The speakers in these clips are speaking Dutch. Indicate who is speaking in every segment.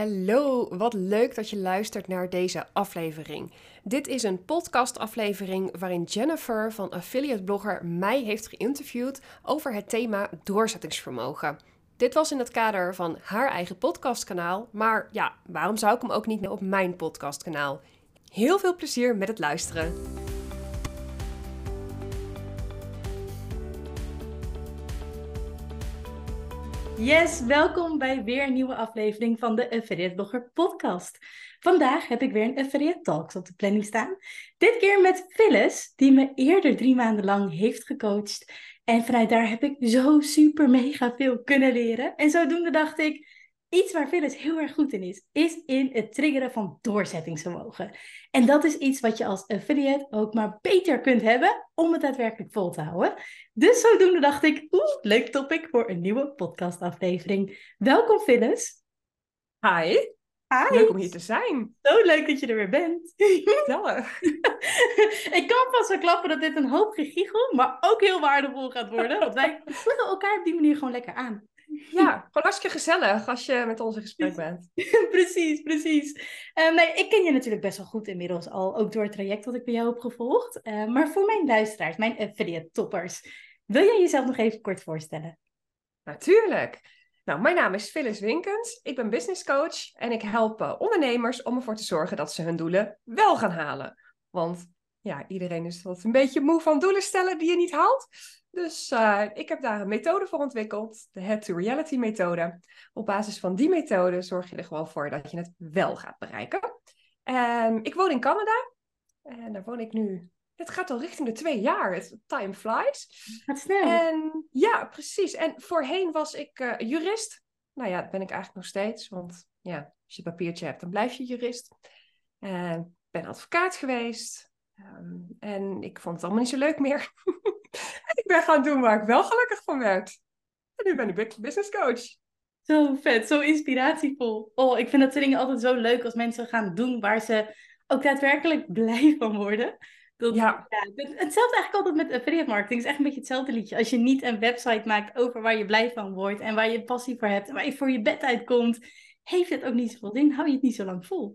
Speaker 1: Hallo, wat leuk dat je luistert naar deze aflevering. Dit is een podcastaflevering waarin Jennifer van Affiliate Blogger mij heeft geïnterviewd over het thema doorzettingsvermogen. Dit was in het kader van haar eigen podcastkanaal, maar ja, waarom zou ik hem ook niet op mijn podcastkanaal? Heel veel plezier met het luisteren.
Speaker 2: Yes, welkom bij weer een nieuwe aflevering van de Affiliate Blogger podcast. Vandaag heb ik weer een Affiliate Talks op de planning staan. Dit keer met Phyllis, die me eerder drie maanden lang heeft gecoacht. En vanuit daar heb ik zo super mega veel kunnen leren. En zodoende dacht ik, iets waar Phyllis heel erg goed in is, is in het triggeren van doorzettingsvermogen. En dat is iets wat je als affiliate ook maar beter kunt hebben om het daadwerkelijk vol te houden. Dus zodoende dacht ik, oeh, leuk topic voor een nieuwe podcastaflevering. Welkom Phyllis.
Speaker 1: Hi.
Speaker 2: Hi.
Speaker 1: Leuk om hier te zijn.
Speaker 2: Zo leuk dat je er weer bent.
Speaker 1: Gezellig.
Speaker 2: ik kan pas wel klappen dat dit een hoop gegiegel, maar ook heel waardevol gaat worden. Want wij vullen elkaar op die manier gewoon lekker aan.
Speaker 1: Ja, gewoon hartstikke gezellig als je met ons in gesprek bent.
Speaker 2: precies, precies. Uh, nee, ik ken je natuurlijk best wel goed inmiddels al, ook door het traject dat ik bij jou heb gevolgd. Uh, maar voor mijn luisteraars, mijn affiliate toppers, wil jij jezelf nog even kort voorstellen?
Speaker 1: Natuurlijk. Nou, mijn naam is Phyllis Winkens. Ik ben business coach en ik help uh, ondernemers om ervoor te zorgen dat ze hun doelen wel gaan halen. Want ja, iedereen is wat een beetje moe van doelen stellen die je niet haalt. Dus uh, ik heb daar een methode voor ontwikkeld, de Head to Reality methode. Op basis van die methode zorg je er gewoon voor dat je het wel gaat bereiken. En ik woon in Canada en daar woon ik nu. Het gaat al richting de twee jaar. Het time flies.
Speaker 2: Gaat snel.
Speaker 1: En ja, precies. En voorheen was ik uh, jurist. Nou ja, dat ben ik eigenlijk nog steeds. Want ja, als je papiertje hebt, dan blijf je jurist. En ben advocaat geweest. Um, en ik vond het allemaal niet zo leuk meer. en ik ben gaan doen waar ik wel gelukkig van werd. En nu ben ik business coach.
Speaker 2: Zo vet, zo inspiratievol. Oh, ik vind dat soort dingen altijd zo leuk als mensen gaan doen waar ze ook daadwerkelijk blij van worden. Dat, ja. ja. Hetzelfde eigenlijk altijd met affiliate marketing. Het is echt een beetje hetzelfde liedje. Als je niet een website maakt over waar je blij van wordt en waar je passie voor hebt en waar je voor je bed uitkomt, heeft het ook niet zoveel zin. Hou je het niet zo lang vol.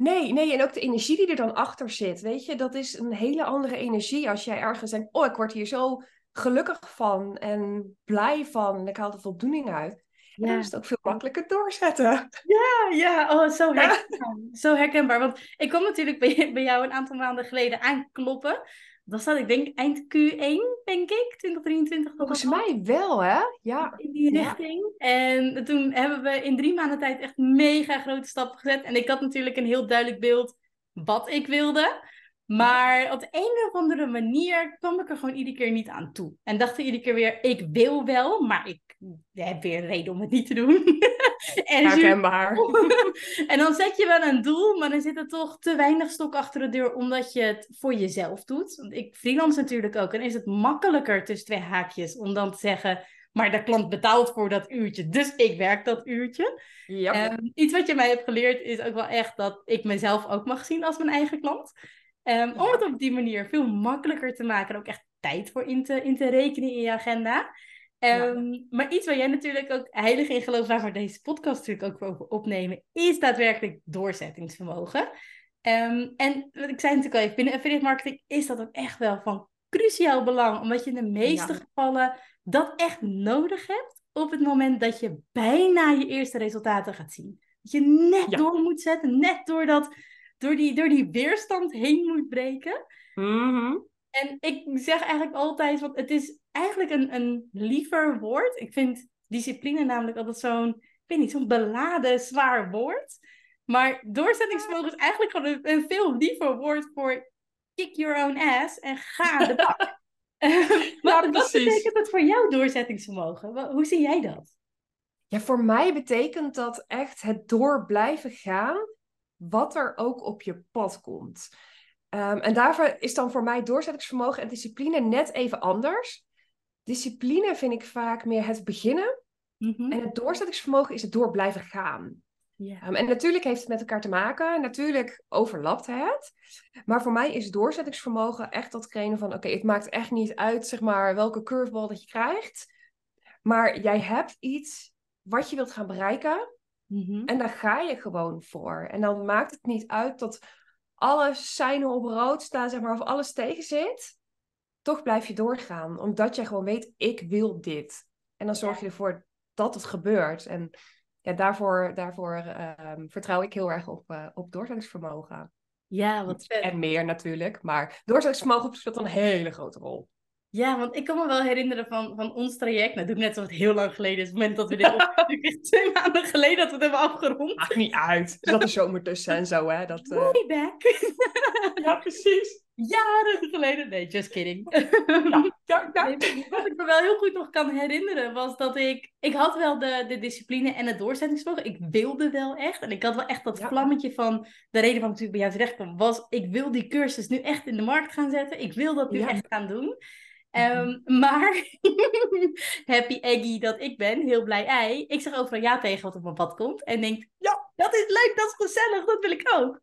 Speaker 1: Nee, nee, en ook de energie die er dan achter zit, weet je, dat is een hele andere energie als jij ergens denkt, oh, ik word hier zo gelukkig van en blij van en ik haal er voldoening uit. Ja. dan is het ook veel makkelijker doorzetten.
Speaker 2: Ja, ja, oh, zo herkenbaar. Zo herkenbaar, want ik kwam natuurlijk bij, bij jou een aantal maanden geleden aankloppen dat staat, ik denk, eind Q1, denk ik, 2023.
Speaker 1: Volgens mij wel, hè?
Speaker 2: Ja. In die richting. Ja. En toen hebben we in drie maanden tijd echt mega grote stappen gezet. En ik had natuurlijk een heel duidelijk beeld wat ik wilde. Maar op de een of andere manier kwam ik er gewoon iedere keer niet aan toe. En dacht ik iedere keer weer, ik wil wel, maar ik heb weer een reden om het niet te doen.
Speaker 1: en Herkenbaar.
Speaker 2: en dan zet je wel een doel, maar dan zit er toch te weinig stok achter de deur omdat je het voor jezelf doet. Want ik freelance natuurlijk ook. En is het makkelijker tussen twee haakjes om dan te zeggen, maar de klant betaalt voor dat uurtje, dus ik werk dat uurtje.
Speaker 1: Ja.
Speaker 2: Um, iets wat je mij hebt geleerd is ook wel echt dat ik mezelf ook mag zien als mijn eigen klant. Um, om het op die manier veel makkelijker te maken en ook echt tijd voor in te, in te rekenen in je agenda. Um, Maar iets waar jij natuurlijk ook heilig in gelooft, waar deze podcast natuurlijk ook over opnemen, is daadwerkelijk doorzettingsvermogen. Um, en wat ik zei natuurlijk al even, binnen affiliate marketing is dat ook echt wel van cruciaal belang, omdat je in de meeste gevallen dat echt nodig hebt op het moment dat je bijna je eerste resultaten gaat zien. Dat je net door moet zetten, net door, dat, door, die, door die weerstand heen moet breken.
Speaker 1: Mm -hmm.
Speaker 2: En ik zeg eigenlijk altijd, want het is eigenlijk een, een liever woord. Ik vind discipline namelijk altijd zo'n, ik weet niet, zo'n beladen, zwaar woord. Maar doorzettingsvermogen is eigenlijk gewoon een, een, veel liever woord voor kick your own ass en ga de bak. wat, ja, wat betekent dat voor jou doorzettingsvermogen? Hoe zie jij dat?
Speaker 1: Ja, voor mij betekent dat echt het door blijven gaan, wat er ook op je pad komt. Um, en daarvoor is dan voor mij doorzettingsvermogen en discipline net even anders. Discipline vind ik vaak meer het beginnen. Mm -hmm. En het doorzettingsvermogen is het door blijven gaan.
Speaker 2: Yeah.
Speaker 1: Um, en natuurlijk heeft het met elkaar te maken. Natuurlijk overlapt het. Maar voor mij is doorzettingsvermogen echt datgene van... Oké, het maakt echt niet uit zeg maar, welke curveball dat je krijgt. Maar jij hebt iets wat je wilt gaan bereiken.
Speaker 2: Mhm.
Speaker 1: En daar ga je gewoon voor. En dan maakt het niet uit dat alle seinen op rood staan, zeg maar, of alles tegen zit. Toch blijf je doorgaan, omdat je gewoon weet, ik wil dit. En dan zorg je ervoor dat het gebeurt. En ja, daarvoor, daarvoor ehm, vertrouw ik heel erg op, uh, op doorzettingsvermogen.
Speaker 2: Ja, wat vet.
Speaker 1: En meer natuurlijk, maar doorzettingsvermogen speelt een hele grote rol.
Speaker 2: Ja, want ik kan me wel herinneren van, van ons traject. Nou, doe ik net alsof het heel lang geleden is. Het moment dat we dit twee maanden geleden dat we het hebben afgerond.
Speaker 1: Maakt niet uit. Er zat een zomer tussen en zo, hè. Dat, uh...
Speaker 2: Way back.
Speaker 1: ja, precies.
Speaker 2: Jaren geleden. Nee, just kidding.
Speaker 1: Ja, ja, ja.
Speaker 2: Nee, wat ik me wel heel goed nog kan herinneren, was dat ik... Ik had wel de, de discipline en het doorzettingsvermogen. Ik wilde wel echt. En ik had wel echt dat vlammetje van... De reden waarom ik natuurlijk bij jou terecht kwam, was... Ik wil die cursus nu echt in de markt gaan zetten. Ik wil dat nu echt gaan doen. Ehm, maar, happy Eggy dat ik ben, heel blij ei. Ik zeg overal ja tegen wat op mijn pad komt. En denk, ja, dat is leuk, dat is gezellig, dat wil ik ook.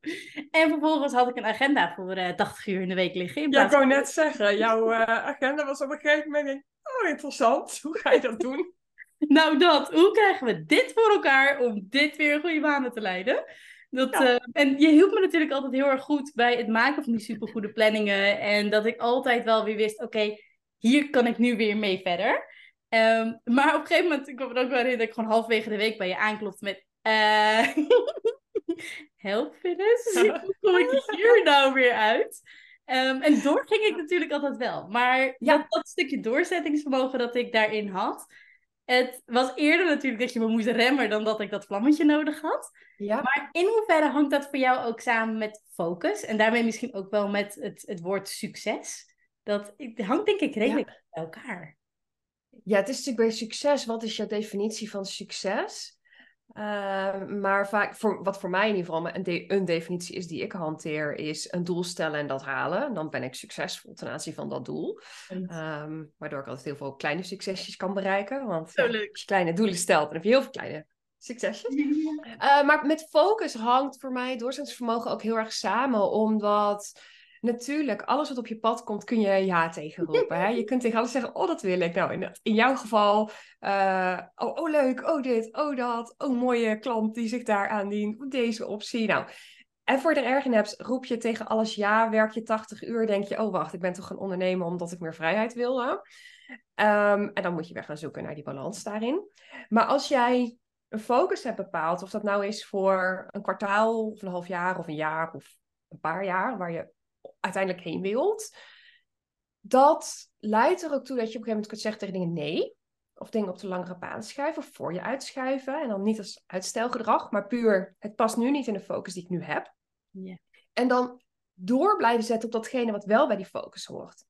Speaker 2: En vervolgens had ik een agenda voor eh 80 uur in de week liggen.
Speaker 1: Ja, ik wou net zeggen, jouw eh, agenda was op een gegeven moment, oh interessant, hoe ga je dat doen?
Speaker 2: Nou, dat. Hoe krijgen we dit voor elkaar om dit weer goede banen te leiden? Dat,
Speaker 1: Ja.
Speaker 2: eh, en je hielp me natuurlijk altijd heel erg goed bij het maken van die supergoede planningen. En dat ik altijd wel weer wist, oké, hier kan ik nu weer mee verder. Ehm, maar op een gegeven moment, ik kwam er ook wel in dat ik gewoon halverwege de week bij je aanklopte met... eh help, Phyllis. Hoe kom ik hier nou weer uit? Ehm, en door ging ik natuurlijk altijd wel. Maar
Speaker 1: Ja.
Speaker 2: dat, dat stukje doorzettingsvermogen dat ik daarin had... Het was eerder natuurlijk dat je me moest remmen dan dat ik dat vlammetje nodig had.
Speaker 1: Ja,
Speaker 2: Maar in hoeverre hangt dat voor jou ook samen met focus? En daarmee misschien ook wel met het, het woord succes? Dat hangt denk ik redelijk bij elkaar.
Speaker 1: ja, het is natuurlijk bij succes, wat is jouw definitie van succes? Eh, maar vaak, voor, wat voor mij in ieder geval een, de- een definitie is die ik hanteer, is een doel stellen en dat halen. Dan ben ik succesvol ten aanzien van dat doel. Ehm, waardoor ik altijd heel veel kleine succesjes kan bereiken. Want ja, als je kleine doelen stelt, dan heb je heel veel kleine succesjes. Eh, maar met focus hangt voor mij doorzettingsvermogen ook heel erg samen, omdat natuurlijk alles wat op je pad komt, kun je ja tegen roepen. Hè? Je kunt tegen alles zeggen, oh dat wil ik. Nou, in, in jouw geval, eh, oh, oh leuk, oh dit, oh dat, oh mooie klant die zich daar aandient, deze optie. Nou, en voor je er erg in hebt, roep je tegen alles ja, werk je 80 uur, denk je, oh wacht, ik ben toch gaan ondernemen omdat ik meer vrijheid wilde. Ehm, en dan moet je weer gaan zoeken naar die balans daarin. Maar als jij een focus hebt bepaald, of dat nou is voor een kwartaal of een half jaar of een jaar of een paar jaar, waar je uiteindelijk heen wilt, dat leidt er ook toe dat je op een gegeven moment kunt zeggen tegen dingen nee, of dingen op de langere baan schuiven, of voor je uitschuiven. En dan niet als uitstelgedrag, maar puur, het past nu niet in de focus die ik nu heb. En dan door blijven zetten op datgene wat wel bij die focus hoort.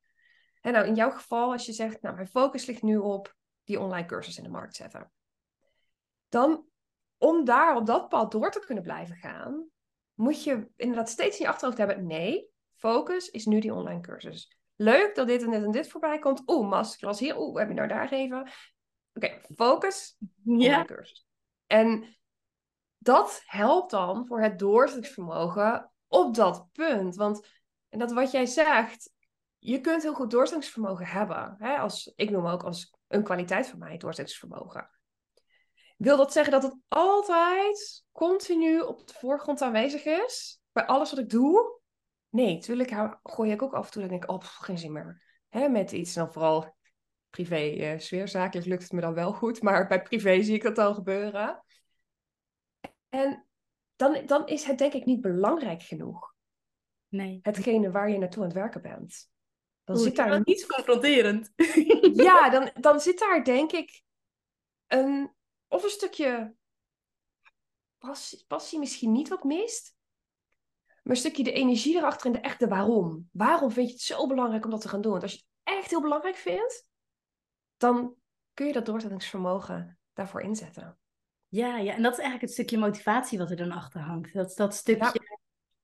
Speaker 1: En nou, in jouw geval, als je zegt, nou, mijn focus ligt nu op die online cursus in de markt zetten. Dan, om daar op dat pad door te kunnen blijven gaan, moet je inderdaad steeds in je achterhoofd hebben, nee, focus is nu die online cursus. Leuk dat dit en dit en dit voorbij komt. Oeh, masterclass hier. Oeh, webinar daar geven. Oké, focus, online
Speaker 2: Ja,
Speaker 1: cursus. En dat helpt dan voor het doorzettingsvermogen op dat punt. Want en dat wat jij zegt, je kunt heel goed doorzettingsvermogen hebben. Hè? Als, ik noem ook als een kwaliteit van mij doorzettingsvermogen. Wil dat zeggen dat het altijd continu op de voorgrond aanwezig is? Bij alles wat ik doe? Nee, natuurlijk hou- gooi ik ook af en toe dat ik denk, oh, pff, geen zin meer. Hè, met iets, en dan vooral privé eh sfeer. Zakelijk lukt het me dan wel goed, maar bij privé zie ik dat al gebeuren. En dan, dan is het denk ik niet belangrijk genoeg,
Speaker 2: nee.
Speaker 1: hetgene waar je naartoe aan het werken bent. Dan
Speaker 2: Oeh,
Speaker 1: zit daar
Speaker 2: niet confronterend.
Speaker 1: ja, dan, dan zit daar denk ik een, of een stukje passie, passie misschien niet wat mist. Maar een stukje de energie erachter en de echte waarom. Waarom vind je het zo belangrijk om dat te gaan doen? Want als je het echt heel belangrijk vindt, dan kun je dat doorzettingsvermogen daarvoor inzetten.
Speaker 2: Ja, ja, en dat is eigenlijk het stukje motivatie wat er dan achter hangt. Dat is dat stukje,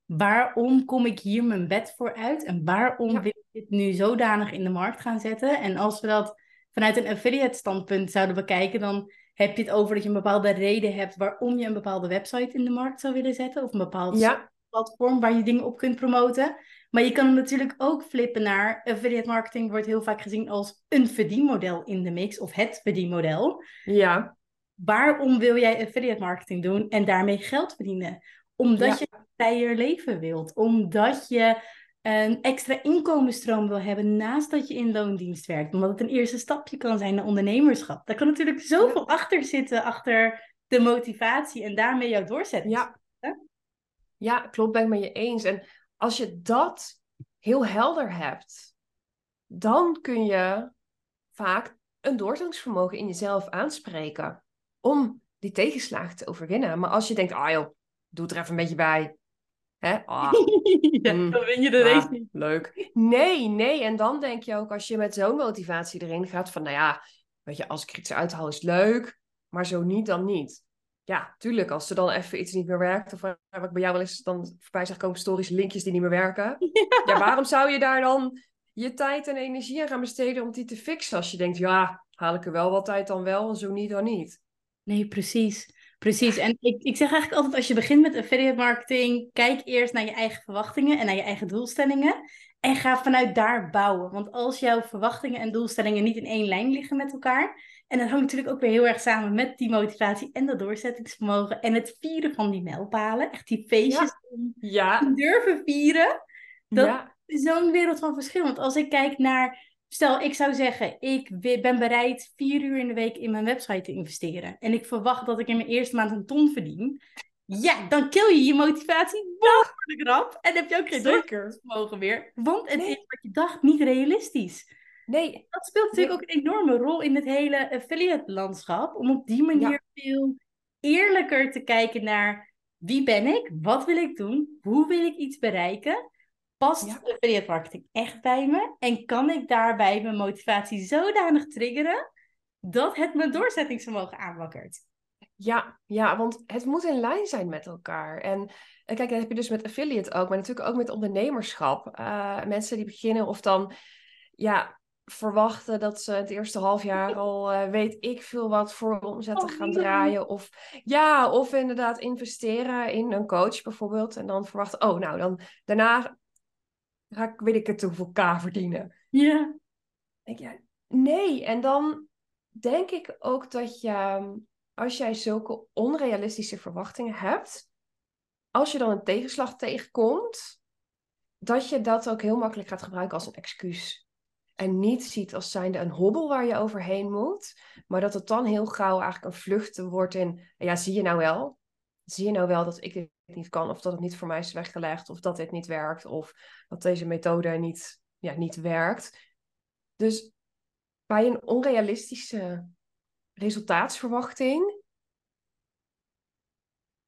Speaker 2: waarom kom ik hier mijn bed voor uit? En waarom
Speaker 1: Ja.
Speaker 2: wil ik dit nu zodanig in de markt gaan zetten? En als we dat vanuit een affiliate standpunt zouden bekijken, dan heb je het over dat je een bepaalde reden hebt waarom je een bepaalde website in de markt zou willen zetten. Of een bepaald
Speaker 1: Ja,
Speaker 2: platform waar je dingen op kunt promoten. Maar je kan hem natuurlijk ook flippen naar affiliate marketing wordt heel vaak gezien als een verdienmodel in de mix of het verdienmodel.
Speaker 1: ja,
Speaker 2: Waarom wil jij affiliate marketing doen en daarmee geld verdienen? Omdat je een vrijer leven wilt. Omdat je een extra inkomensstroom wil hebben naast dat je in loondienst werkt. Omdat het een eerste stapje kan zijn naar ondernemerschap. Daar kan natuurlijk zoveel achter zitten, achter de motivatie en daarmee jouw doorzetting.
Speaker 1: Ja. Ja, klopt, ben ik met je eens. En als je dat heel helder hebt, dan kun je vaak een doorzettingsvermogen in jezelf aanspreken om die tegenslagen te overwinnen. Maar als je denkt, ah joh, doe er even een beetje bij. Hè? Ah,
Speaker 2: ja, mm, dan win je de race niet.
Speaker 1: Leuk. Nee, nee. En dan denk je ook, als je met zo'n motivatie erin gaat, van nou ja, weet je, als ik iets uithaal is leuk, maar zo niet, dan niet. Ja, tuurlijk, als er dan even iets niet meer werkt, of wat ik bij jou wel eens dan voorbij zag komen, stories, linkjes die niet meer werken. Ja. ja, waarom zou je daar dan je tijd en energie aan gaan besteden om die te fixen? Als je denkt, ja, haal ik er wel wat tijd dan wel, en zo niet dan niet.
Speaker 2: Nee, precies. Precies. En ik, ik zeg eigenlijk altijd, als je begint met affiliate marketing, kijk eerst naar je eigen verwachtingen en naar je eigen doelstellingen. En ga vanuit daar bouwen. Want als jouw verwachtingen en doelstellingen niet in één lijn liggen met elkaar. En dat hangt natuurlijk ook weer heel erg samen met die motivatie en dat doorzettingsvermogen. En het vieren van die mijlpalen. Echt die feestjes
Speaker 1: ja.
Speaker 2: durven vieren. Dat is zo'n wereld van verschil. Want als ik kijk naar Stel, ik zou zeggen, ik ben bereid vier uur in de week in mijn website te investeren. En ik verwacht dat ik in mijn eerste maand een ton verdien. Ja, dan kill je je motivatie de grap. En heb je ook geen vermogen meer. Want het is wat je dacht niet realistisch.
Speaker 1: Nee.
Speaker 2: Dat speelt natuurlijk ook een enorme rol in het hele affiliate landschap. Om op die manier veel eerlijker te kijken naar wie ben ik? Wat wil ik doen? Hoe wil ik iets bereiken? Past ja. affiliate marketing echt bij me? En kan ik daarbij mijn motivatie zodanig triggeren dat het mijn doorzettingsvermogen aanwakkert?
Speaker 1: Ja, ja, want het moet in lijn zijn met elkaar. En, en kijk, dat heb je dus met affiliate ook, maar natuurlijk ook met ondernemerschap. Uh, mensen die beginnen of dan ja, verwachten dat ze het eerste half jaar al uh, weet ik veel wat voor omzetten oh, gaan draaien. Of ja, of inderdaad investeren in een coach bijvoorbeeld. En dan verwachten, oh nou, dan daarna ga ik, weet ik het, hoeveel K verdienen.
Speaker 2: Ja.
Speaker 1: Denk je, nee. En dan denk ik ook dat je, als jij zulke onrealistische verwachtingen hebt, als je dan een tegenslag tegenkomt, dat je dat ook heel makkelijk gaat gebruiken als een excuus. En niet ziet als zijnde een hobbel waar je overheen moet, maar dat het dan heel gauw eigenlijk een vlucht wordt in, ja, zie je nou wel? Zie je nou wel dat ik dit niet kan, of dat het niet voor mij is weggelegd, of dat dit niet werkt, of dat deze methode niet, ja, niet werkt. Dus bij een onrealistische resultaatsverwachting,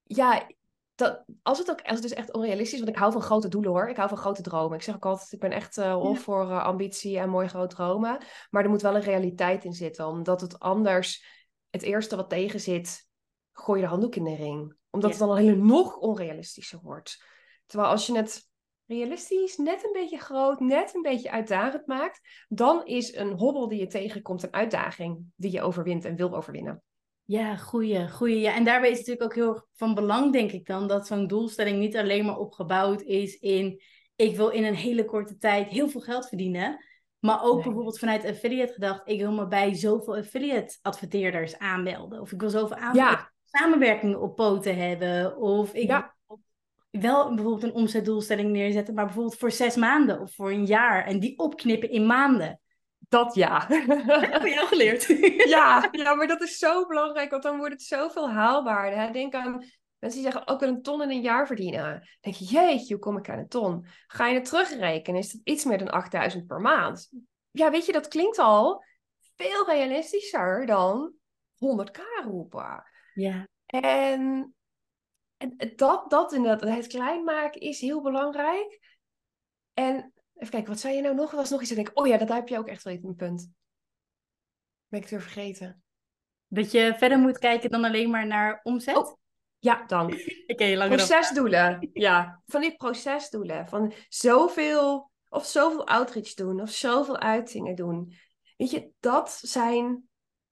Speaker 1: ja, dat, als, het ook, als het dus echt onrealistisch want ik hou van grote doelen hoor. Ik hou van grote dromen. Ik zeg ook altijd, ik ben echt uh, voor uh, ambitie en mooi groot dromen. Maar er moet wel een realiteit in zitten, omdat het anders, het eerste wat tegen zit, gooi je de handdoek in de ring omdat het dan al nog onrealistischer wordt. Terwijl als je het realistisch, net een beetje groot, net een beetje uitdagend maakt, dan is een hobbel die je tegenkomt een uitdaging die je overwint en wil overwinnen.
Speaker 2: Ja, goeie, goeie. Ja, en daarbij is het natuurlijk ook heel van belang, denk ik dan, dat zo'n doelstelling niet alleen maar opgebouwd is in ik wil in een hele korte tijd heel veel geld verdienen. Maar ook bijvoorbeeld vanuit affiliate gedacht, ik wil me bij zoveel affiliate adverteerders aanmelden. Of ik wil zoveel. Ja samenwerkingen op poten hebben. Of ik ja. wel bijvoorbeeld een omzetdoelstelling neerzetten, maar bijvoorbeeld voor zes maanden of voor een jaar. En die opknippen in maanden.
Speaker 1: Dat ja.
Speaker 2: Dat heb je jou geleerd.
Speaker 1: ja, ja, maar dat is zo belangrijk, want dan wordt het zoveel haalbaarder. Hè? Denk aan mensen die zeggen, ook een ton in een jaar verdienen. Dan denk je, jeetje, hoe kom ik aan een ton? Ga je het terugrekenen, is dat iets meer dan 8000 per maand. Ja, weet je, dat klinkt al veel realistischer dan 100k roepen.
Speaker 2: Ja.
Speaker 1: En, en dat, dat inderdaad, het klein maken is heel belangrijk. En even kijken, wat zei je nou nog? Er was nog iets, ik denk, oh ja, dat heb je ook echt wel een punt. Ben ik het weer vergeten.
Speaker 2: Dat je verder moet kijken dan alleen maar naar omzet? Oh,
Speaker 1: ja, dank.
Speaker 2: okay,
Speaker 1: procesdoelen. Ja, van die procesdoelen. Van zoveel, of zoveel outreach doen, of zoveel uitingen doen. Weet je, dat zijn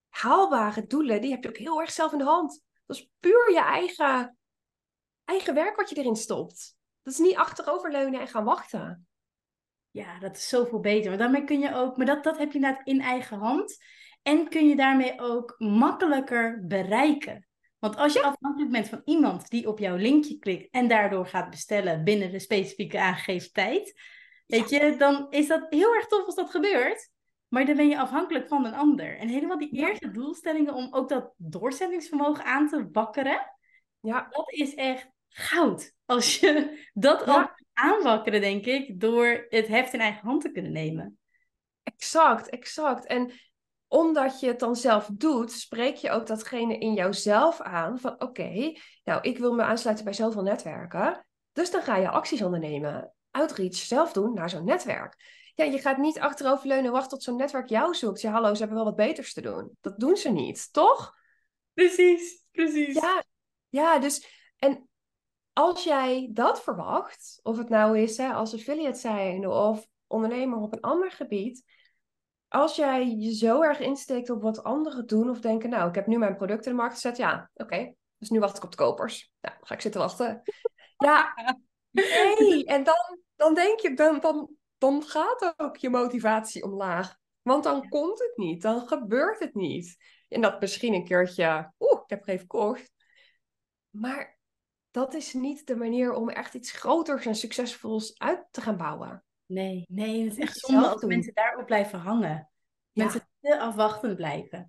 Speaker 1: haalbare doelen, die heb je ook heel erg zelf in de hand. Dat is puur je eigen, eigen werk wat je erin stopt. Dat is niet achteroverleunen en gaan wachten.
Speaker 2: Ja, dat is zoveel beter. Want daarmee kun je ook, maar dat, dat heb je net in eigen hand. En kun je daarmee ook makkelijker bereiken. Want als je afhankelijk bent van iemand die op jouw linkje klikt en daardoor gaat bestellen binnen de specifieke aangegeven tijd, weet je, dan is dat heel erg tof als dat gebeurt. Maar dan ben je afhankelijk van een ander. En helemaal die eerste doelstellingen om ook dat doorzettingsvermogen aan te wakkeren, ja. dat is echt goud. Als je dat al aanwakkeren, denk ik, door het heft in eigen hand te kunnen nemen.
Speaker 1: Exact, exact. En omdat je het dan zelf doet, spreek je ook datgene in jouzelf aan van oké, nou ik wil me aansluiten bij zoveel netwerken. Dus dan ga je acties ondernemen. Outreach zelf doen naar zo'n netwerk. Ja, je gaat niet achteroverleunen en wachten tot zo'n netwerk jou zoekt. Ja, hallo, ze hebben wel wat beters te doen. Dat doen ze niet, toch?
Speaker 2: Precies, precies.
Speaker 1: Ja, ja dus en als jij dat verwacht, of het nou is hè, als affiliate zijn of ondernemer op een ander gebied, als jij je zo erg insteekt op wat anderen doen of denken, nou, ik heb nu mijn product in de markt gezet, ja, oké, dus nu wacht ik op de kopers. Nou, ga ik zitten wachten. Ja, nee, en dan, dan denk je, dan, dan, dan gaat ook je motivatie omlaag. Want dan komt het niet, dan gebeurt het niet. En dat misschien een keertje, oeh, ik heb even gekocht. Maar dat is niet de manier om echt iets groters en succesvols uit te gaan bouwen.
Speaker 2: Nee, nee, het is echt zonde als mensen daarop blijven hangen. Mensen te afwachtend blijven.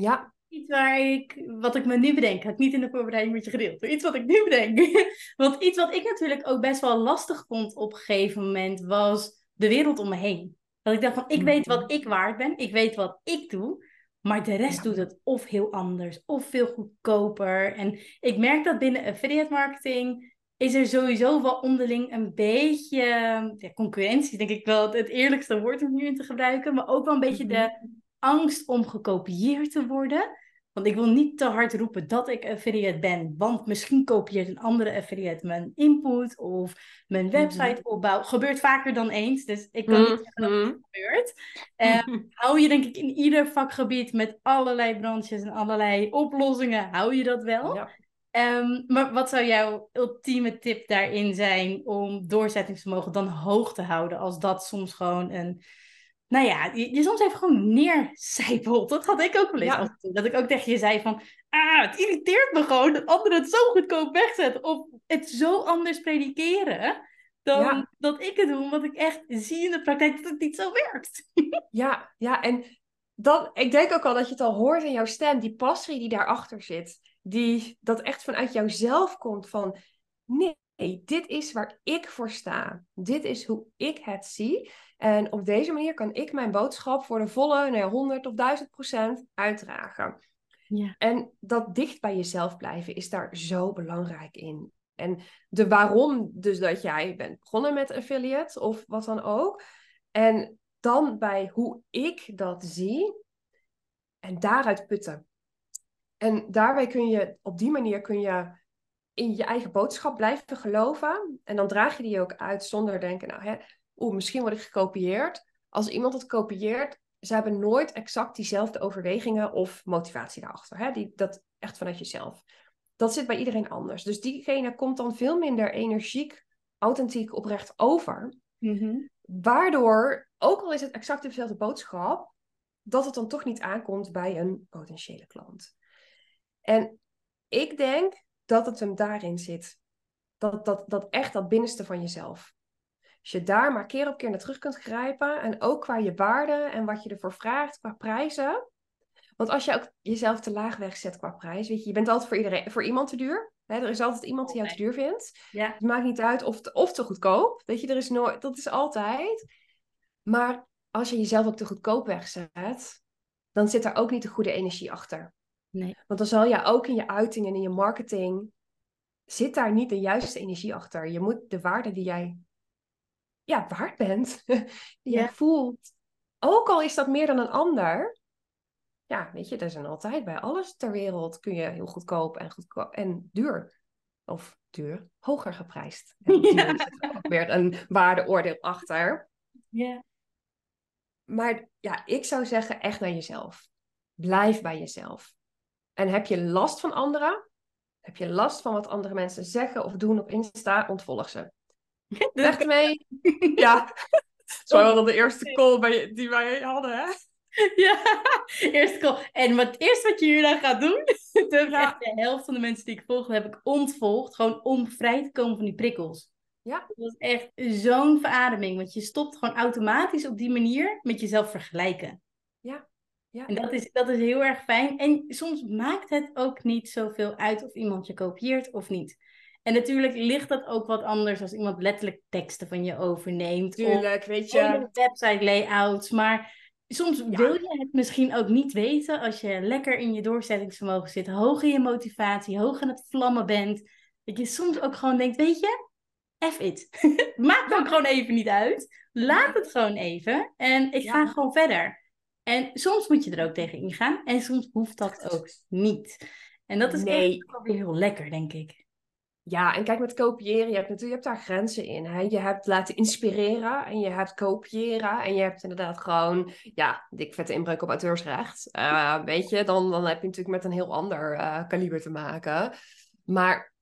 Speaker 1: Ja.
Speaker 2: Iets waar ik, wat ik me nu bedenk, had ik niet in de voorbereiding met je gedeeld, iets wat ik nu bedenk. Want iets wat ik natuurlijk ook best wel lastig vond op een gegeven moment, was de wereld om me heen. Dat ik dacht van, ik weet wat ik waard ben, ik weet wat ik doe, maar de rest doet het of heel anders, of veel goedkoper. En ik merk dat binnen affiliate marketing is er sowieso wel onderling een beetje ja, concurrentie, denk ik wel het eerlijkste woord om nu in te gebruiken, maar ook wel een beetje de mhm. angst om gekopieerd te worden. Want ik wil niet te hard roepen dat ik affiliate ben, want misschien kopieert een andere affiliate mijn input of mijn mhm. website opbouw. Gebeurt vaker dan eens, dus ik kan niet zeggen dat het mhm. gebeurt. Uh, hou je denk ik in ieder vakgebied met allerlei branches en allerlei oplossingen, hou je dat wel. Ja. Ehm, maar wat zou jouw ultieme tip daarin zijn om doorzettingsvermogen dan hoog te houden als dat soms gewoon een, nou ja, je, soms even gewoon neercijpelt. Dat had ik ook wel eens. Ja. Dat ik ook tegen je zei van, ah, het irriteert me gewoon dat anderen het zo goedkoop wegzetten of het zo anders predikeren dan dat ik het doe, omdat ik echt zie in de praktijk dat het niet zo werkt.
Speaker 1: Ja, ja, en dan, ik denk ook al dat je het al hoort in jouw stem, die passie die daarachter zit die dat echt vanuit jouzelf komt van nee, dit is waar ik voor sta. Dit is hoe ik het zie. En op deze manier kan ik mijn boodschap voor de volle nou, 100 of 1000 procent uitdragen. Ja. En dat dicht bij jezelf blijven is daar zo belangrijk in. En de waarom, dus dat jij bent begonnen met affiliate of wat dan ook. En dan bij hoe ik dat zie. En daaruit putten. En daarbij kun je, op die manier kun je in je eigen boodschap blijven geloven. En dan draag je die ook uit zonder denken, nou hè, oeh, misschien word ik gekopieerd. Als iemand het kopieert, ze hebben nooit exact diezelfde overwegingen of motivatie daarachter. Hè? Die, dat echt vanuit jezelf. Dat zit bij iedereen anders. Dus diegene komt dan veel minder energiek, authentiek, oprecht over. Mm Waardoor, ook al is het exact dezelfde boodschap, dat het dan toch niet aankomt bij een potentiële klant. En ik denk dat het hem daarin zit. Dat, dat, dat echt dat binnenste van jezelf. Als je daar maar keer op keer naar terug kunt grijpen. En ook qua je waarde en wat je ervoor vraagt qua prijzen. Want als je ook jezelf te laag wegzet qua prijs. Weet je, je bent altijd voor, iedereen, voor iemand te duur. Hè? Er is altijd iemand die jou te duur vindt. Ja. Het maakt niet uit of, te, of te goedkoop. Weet je, er is nooit, dat is altijd. Maar als je jezelf ook te goedkoop wegzet. Dan zit er ook niet de goede energie achter.
Speaker 2: Nee.
Speaker 1: Want dan zal je ook in je uiting en in je marketing, zit daar niet de juiste energie achter. Je moet de waarde die jij ja, waard bent, die jij voelt, ook al is dat meer dan een ander. Ja, weet je, er zijn altijd bij alles ter wereld kun je heel goedkoop en, goedkoop en duur. Of duur, hoger geprijsd. Ja, zit ook weer een waardeoordeel achter.
Speaker 2: Ja.
Speaker 1: Maar ja, ik zou zeggen echt naar jezelf. Blijf bij jezelf. En heb je last van anderen? Heb je last van wat andere mensen zeggen of doen op Insta? Ontvolg ze. Weg mee. ja. Zo wel de eerste call bij, die wij hadden, hè?
Speaker 2: Ja, eerst call. En wat, eerst wat je hier dan gaat doen, echt de helft van de mensen die ik volgde, heb ik ontvolgd. Gewoon om vrij te komen van die prikkels.
Speaker 1: Ja.
Speaker 2: Dat was echt zo'n verademing. Want je stopt gewoon automatisch op die manier met jezelf vergelijken.
Speaker 1: Ja.
Speaker 2: En dat is, dat is heel erg fijn. En soms maakt het ook niet zoveel uit of iemand je kopieert of niet. En natuurlijk ligt dat ook wat anders als iemand letterlijk teksten van je overneemt.
Speaker 1: Tuurlijk,
Speaker 2: of
Speaker 1: weet je.
Speaker 2: website layouts. Maar soms wil je het misschien ook niet weten als je lekker in je doorzettingsvermogen zit. Hoog in je motivatie, hoog in het vlammen bent. Dat je soms ook gewoon denkt, weet je, F it. Maakt ook gewoon even niet uit. Laat het gewoon even. En ik ga gewoon verder. En soms moet je er ook tegen ingaan. En soms hoeft dat ook niet. En dat is
Speaker 1: Nee.
Speaker 2: echt wel weer heel lekker, denk ik.
Speaker 1: Ja, en kijk, met kopiëren, je hebt natuurlijk je hebt daar grenzen in. Hè? Je hebt laten inspireren en je hebt kopiëren. En je hebt inderdaad gewoon, ja, dik vette inbreuk op auteursrecht. Eh, weet je, dan, dan heb je natuurlijk met een heel ander eh, kaliber te maken. Maar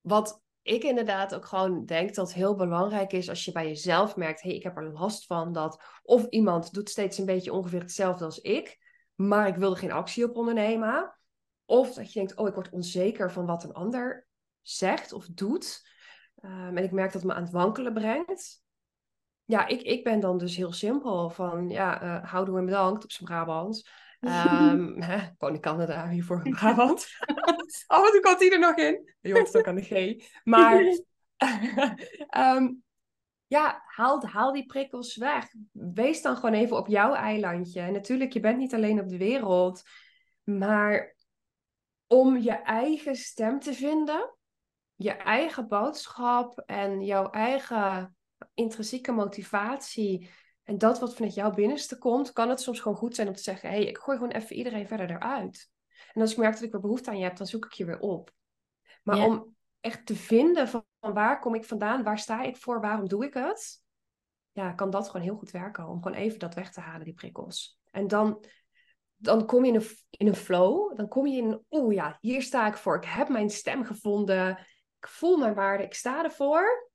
Speaker 1: wat ik inderdaad ook gewoon denk dat heel belangrijk is als je bij jezelf merkt, hé, hey, ik heb er last van dat of iemand doet steeds een beetje ongeveer hetzelfde als ik, maar ik wil er geen actie op ondernemen. Of dat je denkt, oh, ik word onzeker van wat een ander zegt of doet. Um, en ik merk dat het me aan het wankelen brengt. Ja, ik, ik ben dan dus heel simpel van, ja, uh, houdoe en bedankt op zijn Brabant. Um, hè, woon in Canada, hiervoor in Brabant. Af en toe komt die er nog in. Je hoort het ook aan de G. Maar um, ja, haal, haal die prikkels weg. Wees dan gewoon even op jouw eilandje. En natuurlijk, je bent niet alleen op de wereld. Maar om je eigen stem te vinden, je eigen boodschap en jouw eigen intrinsieke motivatie en dat wat vanuit jouw binnenste komt, kan het soms gewoon goed zijn om te zeggen: hé, hey, ik gooi gewoon even iedereen verder eruit. En als ik merk dat ik weer behoefte aan je heb, dan zoek ik je weer op. Maar ja. om echt te vinden van, van waar kom ik vandaan, waar sta ik voor, waarom doe ik het, ja, kan dat gewoon heel goed werken. Om gewoon even dat weg te halen, die prikkels. En dan, dan kom je in een, in een flow. Dan kom je in, oeh ja, hier sta ik voor. Ik heb mijn stem gevonden. Ik voel mijn waarde. Ik sta ervoor.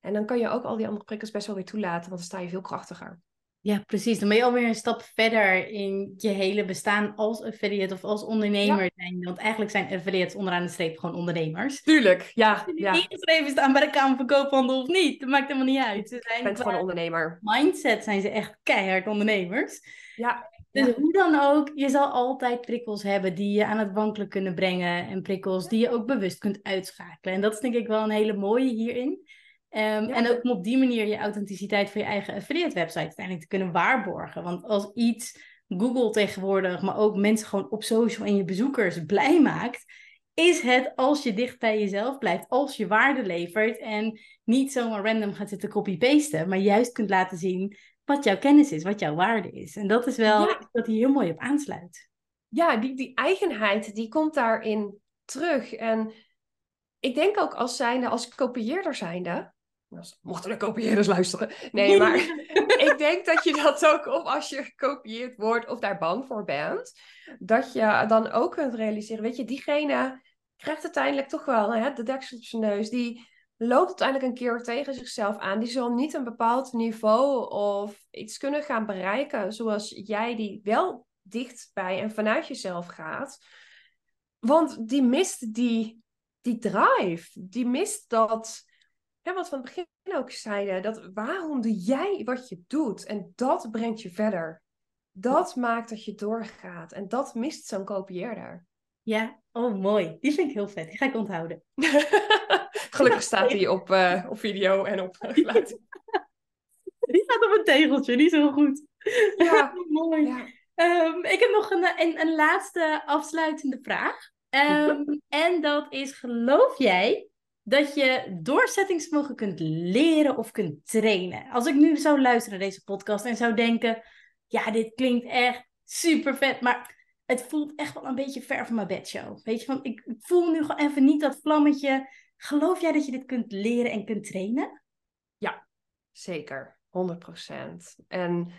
Speaker 1: En dan kan je ook al die andere prikkels best wel weer toelaten, want dan sta je veel krachtiger.
Speaker 2: Ja, precies. Dan ben je alweer een stap verder in je hele bestaan als affiliate of als ondernemer ja. zijn. Want eigenlijk zijn affiliates onderaan de streep gewoon ondernemers.
Speaker 1: Tuurlijk, ja. Ja.
Speaker 2: ingeschreven staan bij de Kamer van Koophandel of niet. Dat maakt helemaal niet uit. Ze zijn
Speaker 1: bent gewoon ondernemer.
Speaker 2: Mindset zijn ze echt keihard ondernemers.
Speaker 1: Ja.
Speaker 2: Dus
Speaker 1: ja.
Speaker 2: hoe dan ook, je zal altijd prikkels hebben die je aan het wankelen kunnen brengen. En prikkels die je ook bewust kunt uitschakelen. En dat is denk ik wel een hele mooie hierin. Um, ja. En ook om op die manier je authenticiteit van je eigen affiliate website uiteindelijk te kunnen waarborgen. Want als iets Google tegenwoordig, maar ook mensen gewoon op social en je bezoekers blij maakt, is het als je dicht bij jezelf blijft, als je waarde levert en niet zomaar random gaat zitten copy-pasten, maar juist kunt laten zien wat jouw kennis is, wat jouw waarde is. En dat is wel ja. wat hier heel mooi op aansluit.
Speaker 1: Ja, die, die eigenheid, die komt daarin terug. En ik denk ook als zijnde, als kopieerder zijnde, mochten de kopieerders luisteren. Nee, maar ik denk dat je dat ook, of als je gekopieerd wordt of daar bang voor bent, dat je dan ook kunt realiseren, weet je, diegene krijgt uiteindelijk toch wel hè, de deksel op zijn neus, die loopt uiteindelijk een keer tegen zichzelf aan, die zal niet een bepaald niveau of iets kunnen gaan bereiken zoals jij die wel dichtbij en vanuit jezelf gaat. Want die mist die, die drive, die mist dat ja, wat we van het begin ook zeiden, dat waarom doe jij wat je doet? En dat brengt je verder. Dat maakt dat je doorgaat. En dat mist zo'n kopieerder.
Speaker 2: Ja, oh mooi. Die vind ik heel vet. Die ga ik onthouden.
Speaker 1: Gelukkig staat die op, uh, op video en op geluid.
Speaker 2: die staat op een tegeltje, die is heel goed.
Speaker 1: Ja,
Speaker 2: mooi.
Speaker 1: Ja.
Speaker 2: Um, ik heb nog een, een, een laatste afsluitende vraag. Um, en dat is, geloof jij dat je doorzettingsvermogen kunt leren of kunt trainen. Als ik nu zou luisteren naar deze podcast en zou denken, ja, dit klinkt echt super vet, maar het voelt echt wel een beetje ver van mijn bedshow. Weet je, van ik voel nu gewoon even niet dat vlammetje. Geloof jij dat je dit kunt leren en kunt trainen?
Speaker 1: Ja, zeker. 100%. En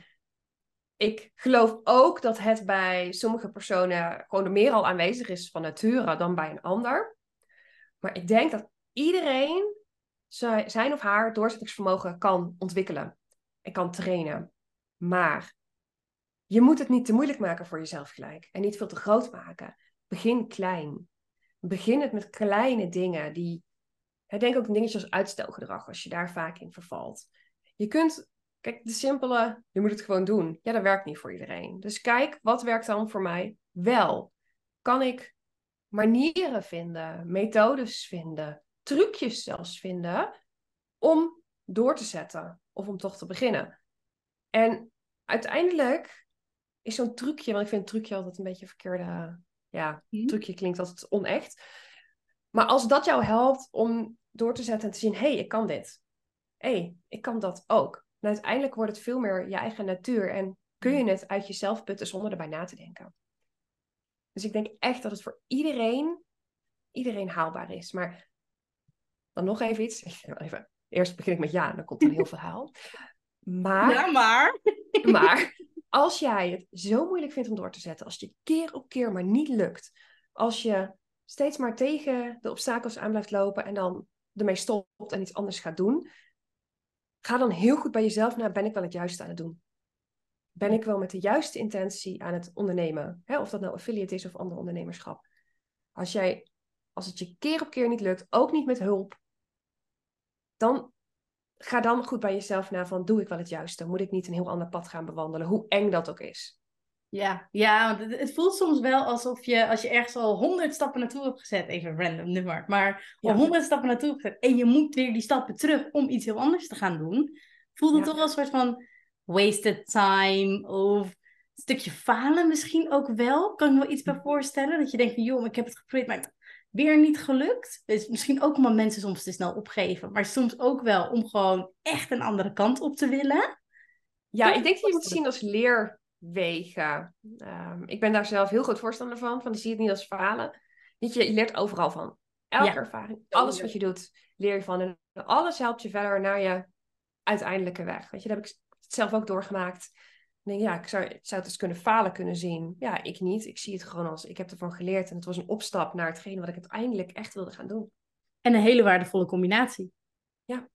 Speaker 1: ik geloof ook dat het bij sommige personen gewoon meer al aanwezig is van nature dan bij een ander. Maar ik denk dat iedereen zijn of haar doorzettingsvermogen kan ontwikkelen en kan trainen. Maar je moet het niet te moeilijk maken voor jezelf gelijk. En niet veel te groot maken. Begin klein. Begin het met kleine dingen die. Denk ook dingetjes als uitstelgedrag, als je daar vaak in vervalt. Je kunt, kijk, de simpele, je moet het gewoon doen. Ja, dat werkt niet voor iedereen. Dus kijk, wat werkt dan voor mij wel? Kan ik manieren vinden, methodes vinden, trucjes zelfs vinden om door te zetten of om toch te beginnen? En uiteindelijk is zo'n trucje, want ik vind trucje altijd een beetje verkeerde. Ja, hm? trucje klinkt altijd onecht. Maar als dat jou helpt om door te zetten en te zien: hé, hey, ik kan dit. Hé, hey, ik kan dat ook. En uiteindelijk wordt het veel meer je eigen natuur en kun je hm. het uit jezelf putten zonder erbij na te denken. Dus ik denk echt dat het voor iedereen, iedereen haalbaar is. Maar dan nog even iets. Even, eerst begin ik met ja, dan komt er een heel verhaal. Maar,
Speaker 2: ja, maar.
Speaker 1: Maar als jij het zo moeilijk vindt om door te zetten, als je keer op keer maar niet lukt, als je steeds maar tegen de obstakels aan blijft lopen en dan ermee stopt en iets anders gaat doen, ga dan heel goed bij jezelf naar, ben ik wel het juiste aan het doen? Ben ik wel met de juiste intentie aan het ondernemen? Hè? Of dat nou affiliate is of ander ondernemerschap. Als, jij, als het je keer op keer niet lukt, ook niet met hulp, dan ga dan goed bij jezelf na van, doe ik wel het juiste? Moet ik niet een heel ander pad gaan bewandelen? Hoe eng dat ook is.
Speaker 2: Ja, ja want het, voelt soms wel alsof je, als je ergens al honderd stappen naartoe hebt gezet, even random nummer, maar al honderd stappen naartoe hebt gezet en je moet weer die stappen terug om iets heel anders te gaan doen, voelt het toch wel een soort van wasted time of een stukje falen misschien ook wel. Kan ik me wel iets bij voorstellen, dat je denkt van, joh, ik heb het geprobeerd, maar weer niet gelukt. Dus misschien ook omdat mensen soms te snel opgeven, maar soms ook wel om gewoon echt een andere kant op te willen.
Speaker 1: Ja, ik denk dat je moet zien als leerwegen. Um, ik ben daar zelf heel groot voorstander van, van je ziet het niet als falen. je, je leert overal van. Elke ervaring, alles wat je doet, leer je van. En alles helpt je verder naar je uiteindelijke weg. Weet je, dat heb ik zelf ook doorgemaakt denk, ja, ik zou, zou het eens kunnen falen kunnen zien. Ja, ik niet. Ik zie het gewoon als, ik heb ervan geleerd. En het was een opstap naar hetgeen wat ik uiteindelijk echt wilde gaan doen.
Speaker 2: En een hele waardevolle combinatie.
Speaker 1: Ja.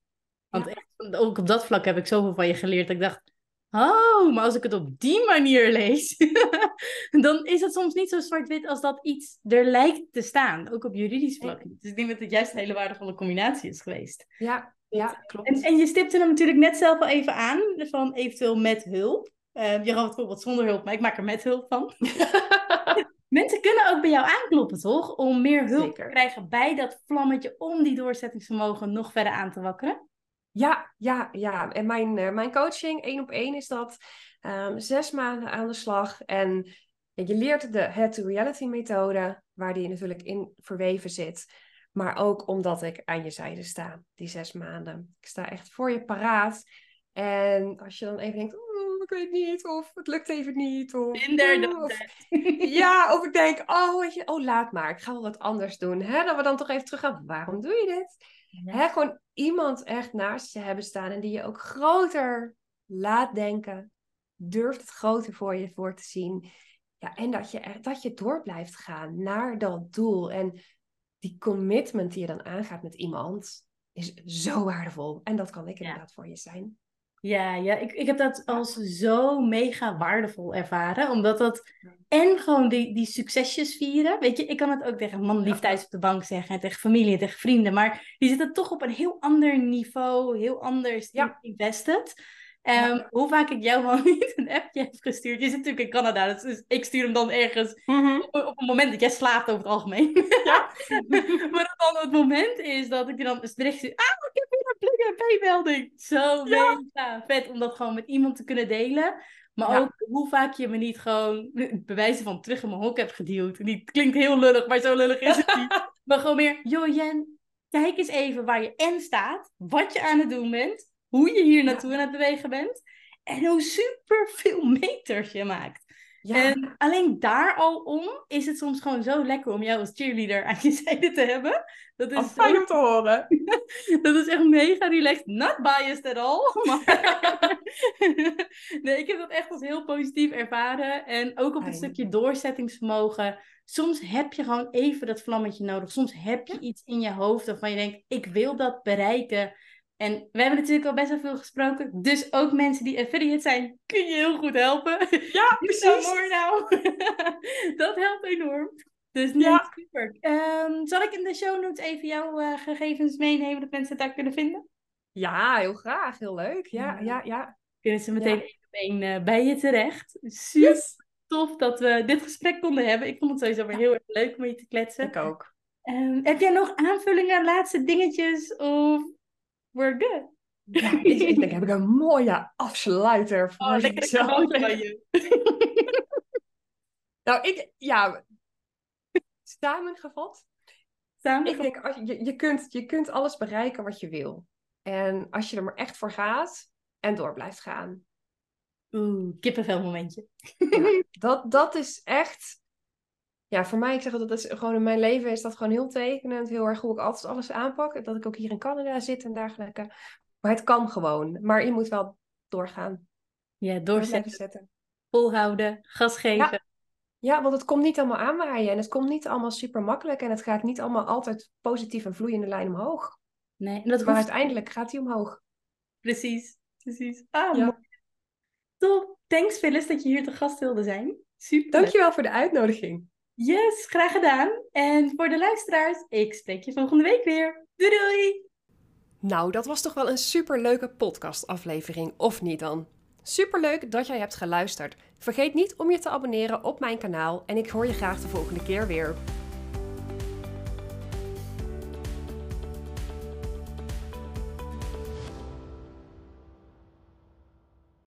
Speaker 2: Want Echt, ook op dat vlak heb ik zoveel van je geleerd. Dat ik dacht, oh, maar als ik het op die manier lees, dan is het soms niet zo zwart-wit als dat iets er lijkt te staan. Ook op juridisch vlak. Dus ik denk dat het juist een hele waardevolle combinatie is geweest.
Speaker 1: Ja, ja, klopt.
Speaker 2: En, en je stipte hem natuurlijk net zelf al even aan, van eventueel met hulp. Uh, je gaf het voorbeeld zonder hulp, maar ik maak er met hulp van. Mensen kunnen ook bij jou aankloppen, toch? Om meer hulp te krijgen bij dat vlammetje om die doorzettingsvermogen nog verder aan te wakkeren.
Speaker 1: Ja, ja, ja. En mijn, uh, mijn coaching, één op één, is dat um, zes maanden aan de slag. En je leert de Head to Reality methode, waar die natuurlijk in verweven zit. Maar ook omdat ik aan je zijde sta, die zes maanden. Ik sta echt voor je paraat. En als je dan even denkt, weet niet, of het lukt even niet. Of, ja, of ik denk, oh, weet je, oh, laat maar, ik ga wel wat anders doen. Hè? Dat we dan toch even terug gaan, waarom doe je dit? Hè? Gewoon iemand echt naast je hebben staan en die je ook groter laat denken. Durft het groter voor je voor te zien. Ja, en dat je, dat je door blijft gaan naar dat doel. En die commitment die je dan aangaat met iemand is zo waardevol. En dat kan ik inderdaad voor je zijn.
Speaker 2: Ja, ja ik, ik heb dat als zo mega waardevol ervaren. Omdat dat. En gewoon die, die succesjes vieren. Weet je, ik kan het ook tegen man lief thuis op de bank zeggen. En tegen familie en tegen vrienden. Maar die zitten toch op een heel ander niveau. Heel anders ja. invested. Um, Hoe vaak ik jou wel niet een appje heb gestuurd. Je zit natuurlijk in Canada, dus ik stuur hem dan ergens mhm. op, op, een moment dat jij slaapt over het algemeen. Ja. maar dan het moment is dat ik je dan een bericht stuur. Ah, ik heb een plug melding Zo mega vet om dat gewoon met iemand te kunnen delen. Maar ook hoe vaak je me niet gewoon bewijzen van terug in mijn hok hebt gedeeld. Die klinkt heel lullig, maar zo lullig is het niet. maar gewoon meer, joh Jen, kijk eens even waar je en staat. Wat je aan het doen bent hoe je hier naartoe aan het bewegen bent. En hoe super veel meters je maakt. Ja. En alleen daar al om is het soms gewoon zo lekker om jou als cheerleader aan je zijde te hebben.
Speaker 1: Dat is fijn om te horen.
Speaker 2: dat is echt mega relaxed. Not biased at all. Maar... nee, ik heb dat echt als heel positief ervaren. En ook op het stukje doorzettingsvermogen. Soms heb je gewoon even dat vlammetje nodig. Soms heb je iets in je hoofd waarvan je denkt, ik wil dat bereiken. En we hebben natuurlijk al best wel veel gesproken. Dus ook mensen die affiliate zijn, kun je heel goed helpen.
Speaker 1: Ja, precies.
Speaker 2: Mooi nou. dat helpt enorm. Dus nee, ja. super. Um, zal ik in de show notes even jouw uh, gegevens meenemen, dat mensen het daar kunnen vinden?
Speaker 1: Ja, heel graag. Heel leuk. Ja, ja, ja.
Speaker 2: Kunnen ze meteen op één uh, bij je terecht. Super yes. tof dat we dit gesprek konden hebben. Ik vond het sowieso weer heel erg leuk om je te kletsen.
Speaker 1: Ik ook.
Speaker 2: Um, heb jij nog aanvullingen, laatste dingetjes? Of we're good?
Speaker 1: Ja, ik, ik denk, heb ik een mooie afsluiter voor
Speaker 2: oh, lekker van je.
Speaker 1: nou, ik, ja, samengevat.
Speaker 2: Samengevat.
Speaker 1: Ik denk, als je, je, kunt, je kunt alles bereiken wat je wil. En als je er maar echt voor gaat en door blijft gaan.
Speaker 2: Oeh, kippenvel momentje.
Speaker 1: Ja, dat, dat is echt... Ja, voor mij, ik zeg dat is gewoon in mijn leven is dat gewoon heel tekenend. Heel erg hoe ik altijd alles aanpak. Dat ik ook hier in Canada zit en dergelijke. Maar het kan gewoon. Maar je moet wel doorgaan.
Speaker 2: Ja, doorzetten. Volhouden, gas geven.
Speaker 1: Ja. Ja, want het komt niet allemaal aanwaaien en het komt niet allemaal super makkelijk en het gaat niet allemaal altijd positief en vloeiende lijn omhoog.
Speaker 2: Nee,
Speaker 1: en dat maar uiteindelijk gaat hij omhoog.
Speaker 2: Precies, precies. Ah, ja. mooi. Top. Thanks Phyllis dat je hier te gast wilde zijn. Super.
Speaker 1: Dankjewel voor de uitnodiging.
Speaker 2: Yes, graag gedaan. En voor de luisteraars, ik spreek je volgende week weer. Doei doei!
Speaker 1: Nou, dat was toch wel een superleuke podcastaflevering, of niet dan? Superleuk dat jij hebt geluisterd. Vergeet niet om je te abonneren op mijn kanaal en ik hoor je graag de volgende keer weer.